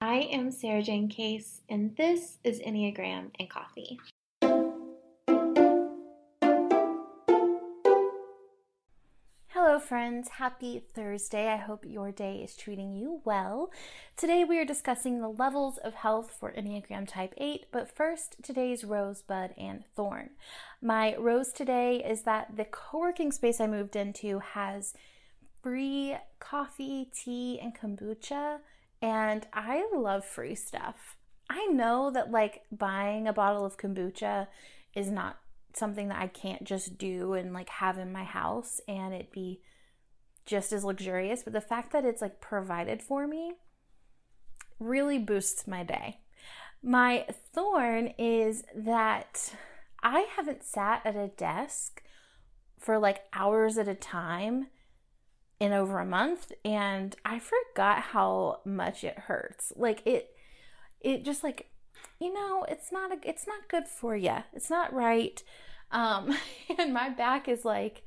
I am Sarajane Case, and this is Enneagram and Coffee. Hello, friends. Happy Thursday. I hope your day is treating you well. Today, we are discussing the levels of health for Enneagram Type 8, but first, today's rosebud and thorn. My rose today is that the co working space I moved into has free coffee, tea, and kombucha and I love free stuff. I know that like buying a bottle of kombucha is not something that I can't just do and like have in my house and it be just as luxurious, but the fact that it's like provided for me really boosts my day. My thorn is that I haven't sat at a desk for like hours at a time in over a month and I forgot how much it hurts. Like it it just like you know, it's not a, it's not good for you. It's not right. Um and my back is like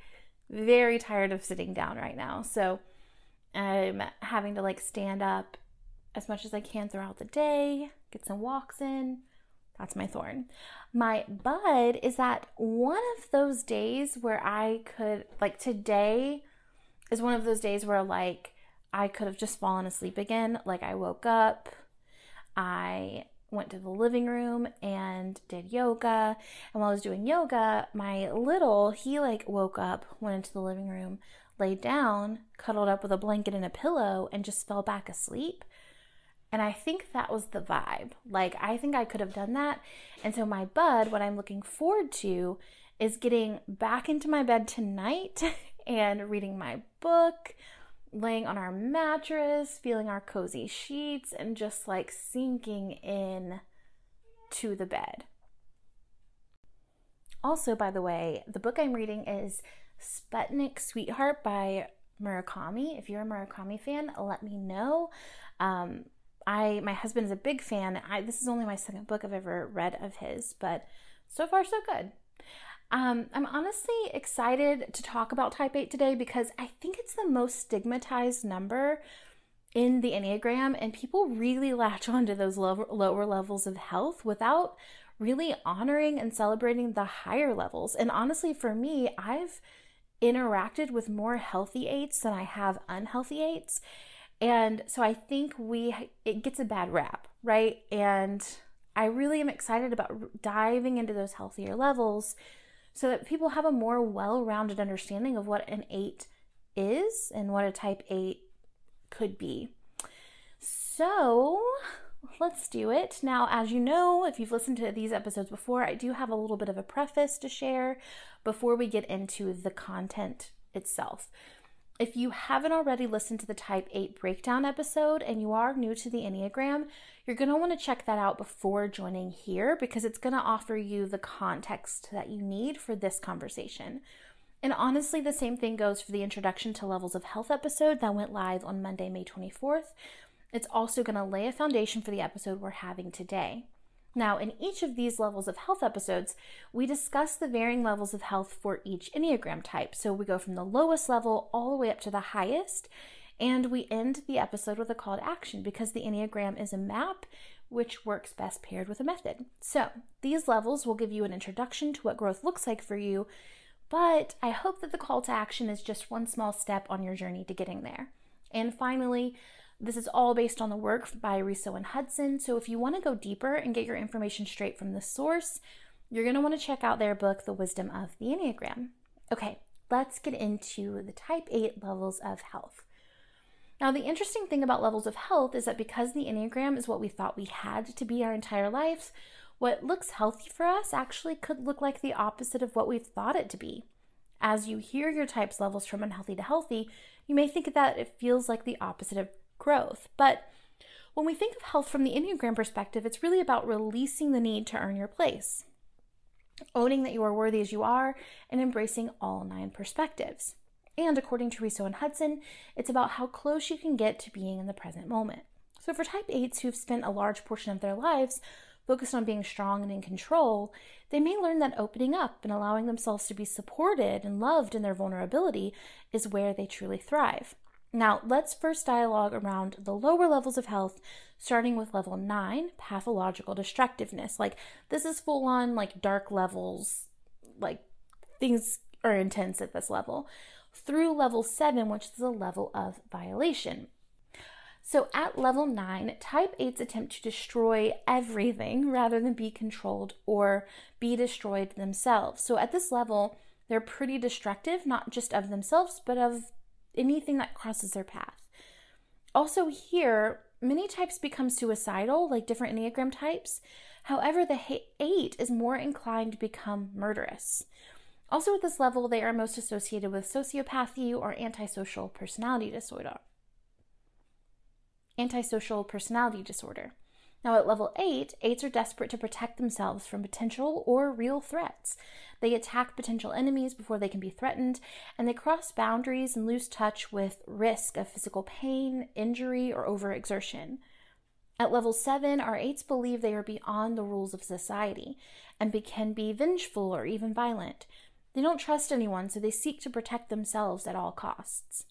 very tired of sitting down right now. So I'm having to like stand up as much as I can throughout the day, get some walks in. That's my thorn. My bud is that one of those days where I could, like today, is one of those days where like I could have just fallen asleep again. Like I woke up, I went to the living room and did yoga. And while I was doing yoga, my little, he like woke up, went into the living room, laid down, cuddled up with a blanket and a pillow, and just fell back asleep. And I think that was the vibe. Like, I think I could have done that. And so, my bud, what I'm looking forward to is getting back into my bed tonight and reading my book, laying on our mattress, feeling our cozy sheets, and just like sinking in to the bed. Also, by the way, the book I'm reading is Sputnik Sweetheart by Murakami. If you're a Murakami fan, let me know. Um, I my husband is a big fan. I, this is only my second book I've ever read of his, but so far so good. Um, I'm honestly excited to talk about type 8 today because I think it's the most stigmatized number in the Enneagram, and people really latch on to those lower, lower levels of health without really honoring and celebrating the higher levels. And honestly, for me, I've interacted with more healthy eights than I have unhealthy eights. And so I think we it gets a bad rap, right? And I really am excited about diving into those healthier levels so that people have a more well rounded understanding of what an eight is and what a type eight could be. So let's do it. Now, as you know, if you've listened to these episodes before, I do have a little bit of a preface to share before we get into the content itself. If you haven't already listened to the Type 8 breakdown episode and you are new to the Enneagram, you're going to want to check that out before joining here because it's going to offer you the context that you need for this conversation. And honestly, the same thing goes for the Introduction to Levels of Health episode that went live on Monday, May 24th. It's also going to lay a foundation for the episode we're having today. Now, in each of these levels of health episodes, we discuss the varying levels of health for each Enneagram type. So we go from the lowest level all the way up to the highest. And we end the episode with a call to action because the Enneagram is a map which works best paired with a method. So these levels will give you an introduction to what growth looks like for you. But I hope that the call to action is just one small step on your journey to getting there. And finally, this is all based on the work by Riso and Hudson. So if you want to go deeper and get your information straight from the source, you're going to want to check out their book, The Wisdom of the Enneagram. Okay, let's get into the type 8 levels of health. Now, the interesting thing about levels of health is that because the Enneagram is what we thought we had to be our entire lives, what looks healthy for us actually could look like the opposite of what we've thought it to be. As you hear your type's levels from unhealthy to healthy, you may think that it feels like the opposite of growth. But when we think of health from the Enneagram perspective, it's really about releasing the need to earn your place, owning that you are worthy as you are, and embracing all nine perspectives. And according to Riso and Hudson, it's about how close you can get to being in the present moment. So, for type 8s who've spent a large portion of their lives focused on being strong and in control, they may learn that opening up and allowing themselves to be supported and loved in their vulnerability is where they truly thrive. Now, let's first dialogue around the lower levels of health, starting with level nine, pathological destructiveness. Like, this is full on, like, dark levels, like, things are intense at this level, through level seven, which is a level of violation. So at level 9, type 8s attempt to destroy everything rather than be controlled or be destroyed themselves. So at this level, they're pretty destructive, not just of themselves, but of anything that crosses their path. Also, here, many types become suicidal, like different Enneagram types. However, the 8 is more inclined to become murderous. Also, at this level, they are most associated with sociopathy or antisocial personality disorder antisocial personality disorder. Now, at level 8, 8s are desperate to protect themselves from potential or real threats. They attack potential enemies before they can be threatened, and they cross boundaries and lose touch with risk of physical pain, injury, or overexertion. At level 7, our 8s believe they are beyond the rules of society and can be vengeful or even violent. They don't trust anyone, so they seek to protect themselves at all costs.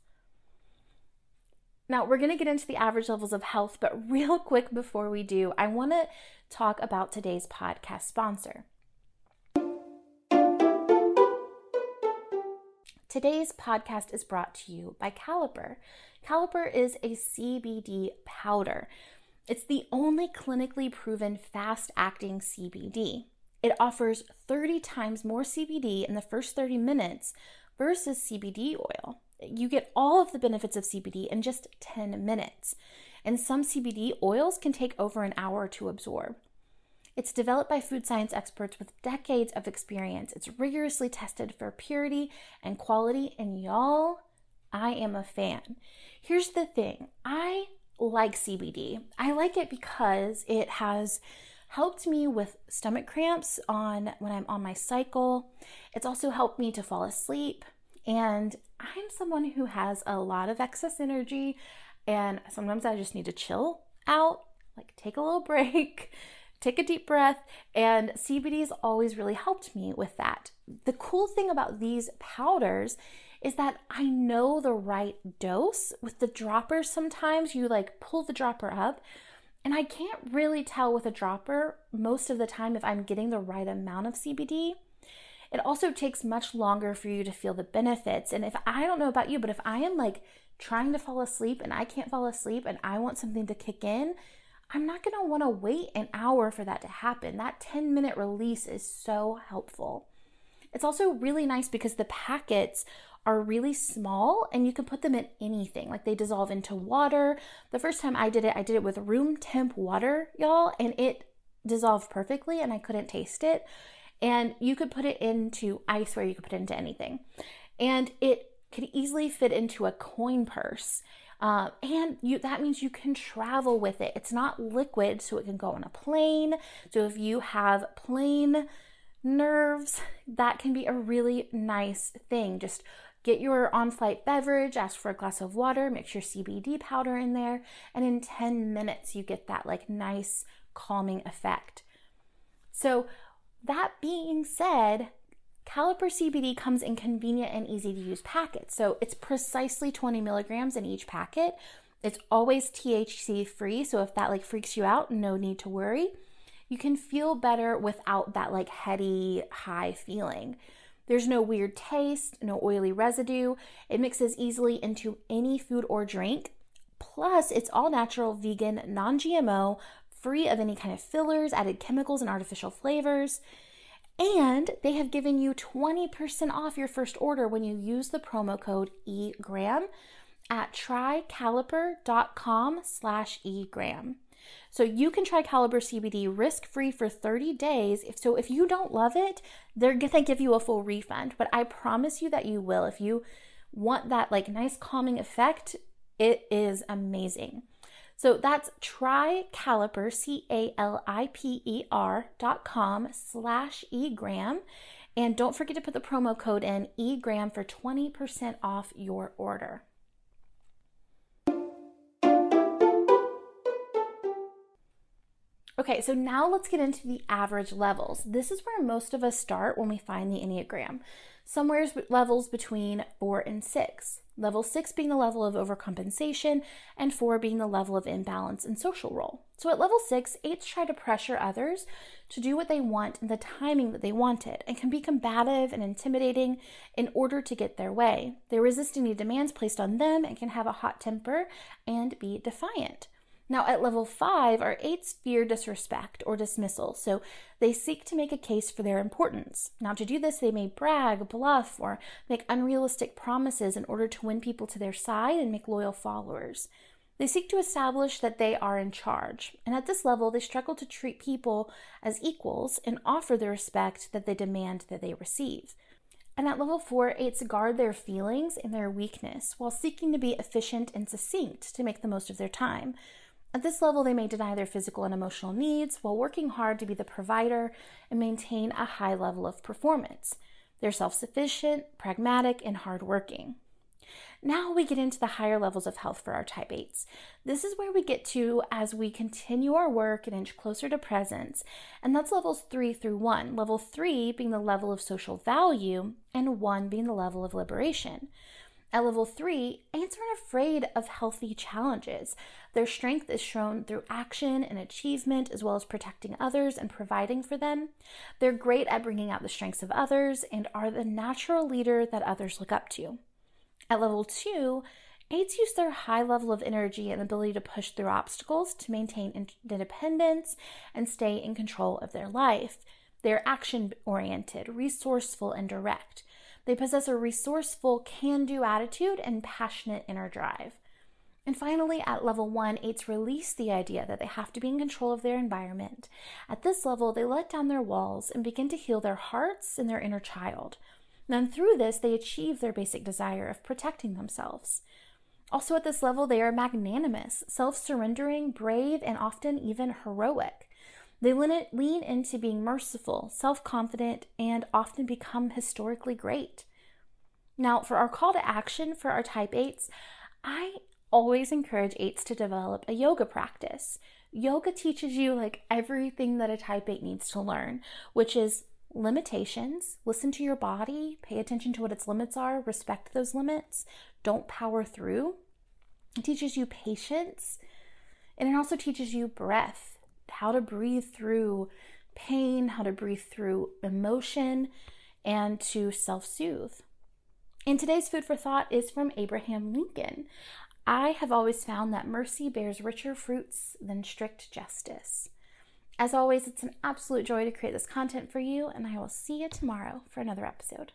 Now, we're going to get into the average levels of health, but real quick before we do, I want to talk about today's podcast sponsor. Today's podcast is brought to you by Caliper. Caliper is a CBD powder. It's the only clinically proven fast acting CBD. It offers 30 times more CBD in the first 30 minutes versus CBD oil you get all of the benefits of CBD in just 10 minutes. And some CBD oils can take over an hour to absorb. It's developed by food science experts with decades of experience. It's rigorously tested for purity and quality, and y'all, I am a fan. Here's the thing I like CBD. I like it because it has helped me with stomach cramps on when I'm on my cycle. It's also helped me to fall asleep. And I'm someone who has a lot of excess energy, and sometimes I just need to chill out, like take a little break, take a deep breath, and CBD has always really helped me with that. The cool thing about these powders is that I know the right dose. With the droppers, sometimes you like pull the dropper up, and I can't really tell with a dropper most of the time if I'm getting the right amount of CBD. It also takes much longer for you to feel the benefits. And if I don't know about you, but if I am like trying to fall asleep and I can't fall asleep and I want something to kick in, I'm not going to want to wait an hour for that to happen. That 10 minute release is so helpful. It's also really nice because the packets are really small and you can put them in anything. Like they dissolve into water. The first time I did it, I did it with room temp water, y'all, and it dissolved perfectly and I couldn't taste it. And you could put it into ice where you could put it into anything. And it could easily fit into a coin purse. Uh, and you that means you can travel with it. It's not liquid, so it can go on a plane. So if you have plane nerves, that can be a really nice thing. Just get your on-flight beverage, ask for a glass of water, mix your CBD powder in there, and in 10 minutes you get that like nice calming effect. So that being said, Caliper CBD comes in convenient and easy to use packets. So it's precisely 20 milligrams in each packet. It's always THC free. So if that like freaks you out, no need to worry. You can feel better without that like heady high feeling. There's no weird taste, no oily residue. It mixes easily into any food or drink. Plus, it's all natural, vegan, non GMO, free of any kind of fillers, added chemicals, and artificial flavors. And they have given you 20% off your first order when you use the promo code EGRAM at trycaliper.com slash egram. So you can try Caliper CBD risk-free for 30 days. So if you don't love it, they're gonna give you a full refund. But I promise you that you will. If you want that like nice calming effect, it is amazing. So that's trycaliper, C-A-L-I-P-E-R dot com slash egram. And don't forget to put the promo code in egram for 20% off your order. Okay, so now let's get into the average levels. This is where most of us start when we find the Enneagram. Somewhere levels between four and six. Level six being the level of overcompensation, and four being the level of imbalance in social role. So at level six, eights try to pressure others to do what they want in the timing that they want it and can be combative and intimidating in order to get their way. They resist any demands placed on them and can have a hot temper and be defiant. Now, at level five, our eights fear disrespect or dismissal, so they seek to make a case for their importance. Now, to do this, they may brag, bluff, or make unrealistic promises in order to win people to their side and make loyal followers. They seek to establish that they are in charge, and at this level, they struggle to treat people as equals and offer the respect that they demand that they receive. And at level four, eights guard their feelings and their weakness while seeking to be efficient and succinct to make the most of their time. At this level, they may deny their physical and emotional needs while working hard to be the provider and maintain a high level of performance. They're self sufficient, pragmatic, and hardworking. Now we get into the higher levels of health for our type 8s. This is where we get to as we continue our work and inch closer to presence, and that's levels 3 through 1. Level 3 being the level of social value, and 1 being the level of liberation. At level 3, ants aren't afraid of healthy challenges. Their strength is shown through action and achievement, as well as protecting others and providing for them. They're great at bringing out the strengths of others and are the natural leader that others look up to. At level two, eights use their high level of energy and ability to push through obstacles to maintain independence and stay in control of their life. They're action oriented, resourceful, and direct. They possess a resourceful, can do attitude and passionate inner drive. And finally, at level one, eights release the idea that they have to be in control of their environment. At this level, they let down their walls and begin to heal their hearts and their inner child. And through this, they achieve their basic desire of protecting themselves. Also, at this level, they are magnanimous, self surrendering, brave, and often even heroic. They lean into being merciful, self confident, and often become historically great. Now, for our call to action for our type 8s, I always encourage 8s to develop a yoga practice. Yoga teaches you like everything that a type 8 needs to learn, which is limitations, listen to your body, pay attention to what its limits are, respect those limits, don't power through. It teaches you patience, and it also teaches you breath, how to breathe through pain, how to breathe through emotion, and to self soothe. And today's food for thought is from Abraham Lincoln. I have always found that mercy bears richer fruits than strict justice. As always, it's an absolute joy to create this content for you, and I will see you tomorrow for another episode.